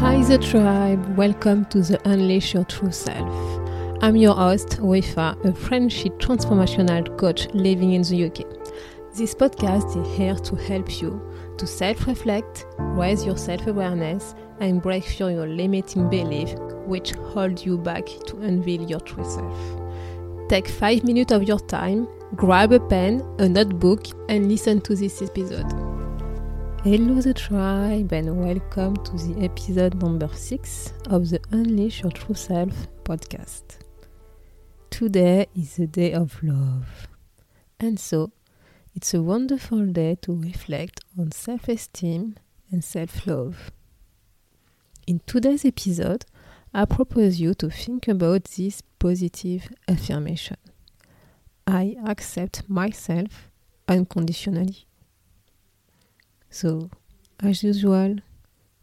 Hi, the tribe. Welcome to the Unleash Your True Self. I'm your host, Wefa, a friendship transformational coach living in the UK. This podcast is here to help you to self reflect, raise your self awareness, and break through your limiting beliefs which hold you back to unveil your true self. Take five minutes of your time, grab a pen, a notebook, and listen to this episode. Hello, the tribe, and welcome to the episode number six of the Unleash Your True Self podcast. Today is the day of love, and so it's a wonderful day to reflect on self esteem and self love. In today's episode, I propose you to think about this positive affirmation I accept myself unconditionally. So, as usual,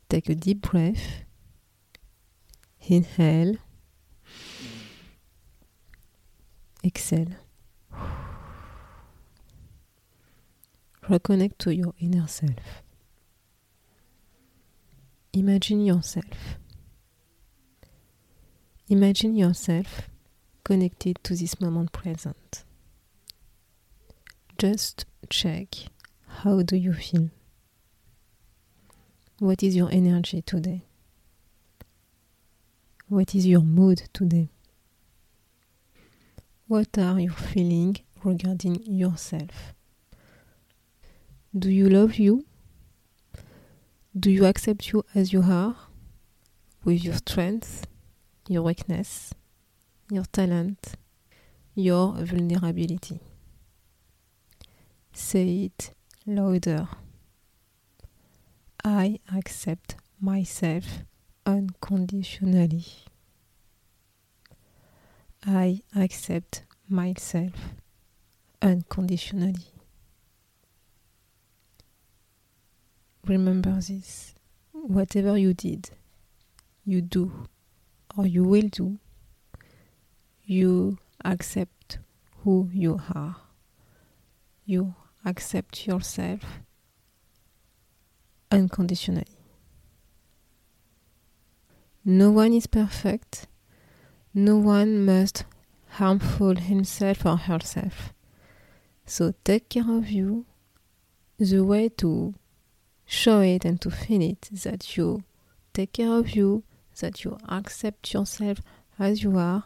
take a deep breath, inhale, exhale. Reconnect to your inner self. Imagine yourself. Imagine yourself connected to this moment present. Just check how do you feel? What is your energy today? What is your mood today? What are you feeling regarding yourself? Do you love you? Do you accept you as you are? With your strengths, your weakness, your talent, your vulnerability. Say it louder. I accept myself unconditionally. I accept myself unconditionally. Remember this. Whatever you did, you do, or you will do, you accept who you are. You accept yourself unconditionally. No one is perfect. No one must harmful himself or herself. So take care of you. The way to show it and to feel it that you take care of you, that you accept yourself as you are,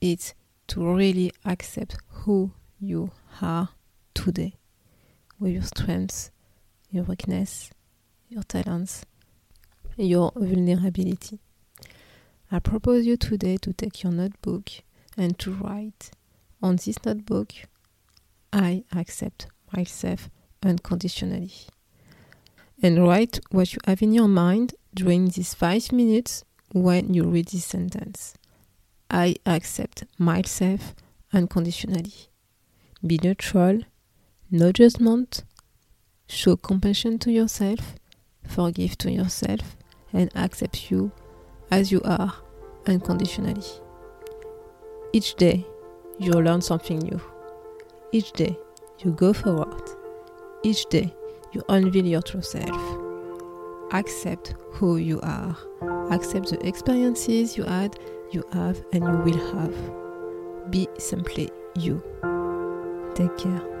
it's to really accept who you are today with your strengths, your weakness, your talents, your vulnerability. I propose you today to take your notebook and to write on this notebook I accept myself unconditionally. And write what you have in your mind during these five minutes when you read this sentence. I accept myself unconditionally. Be neutral, no judgment, show compassion to yourself, forgive to yourself, and accept you as you are unconditionally. Each day, you learn something new. Each day, you go forward. Each day, you unveil your true self. Accept who you are. Accept the experiences you had, you have, and you will have. Be simply you. Take care.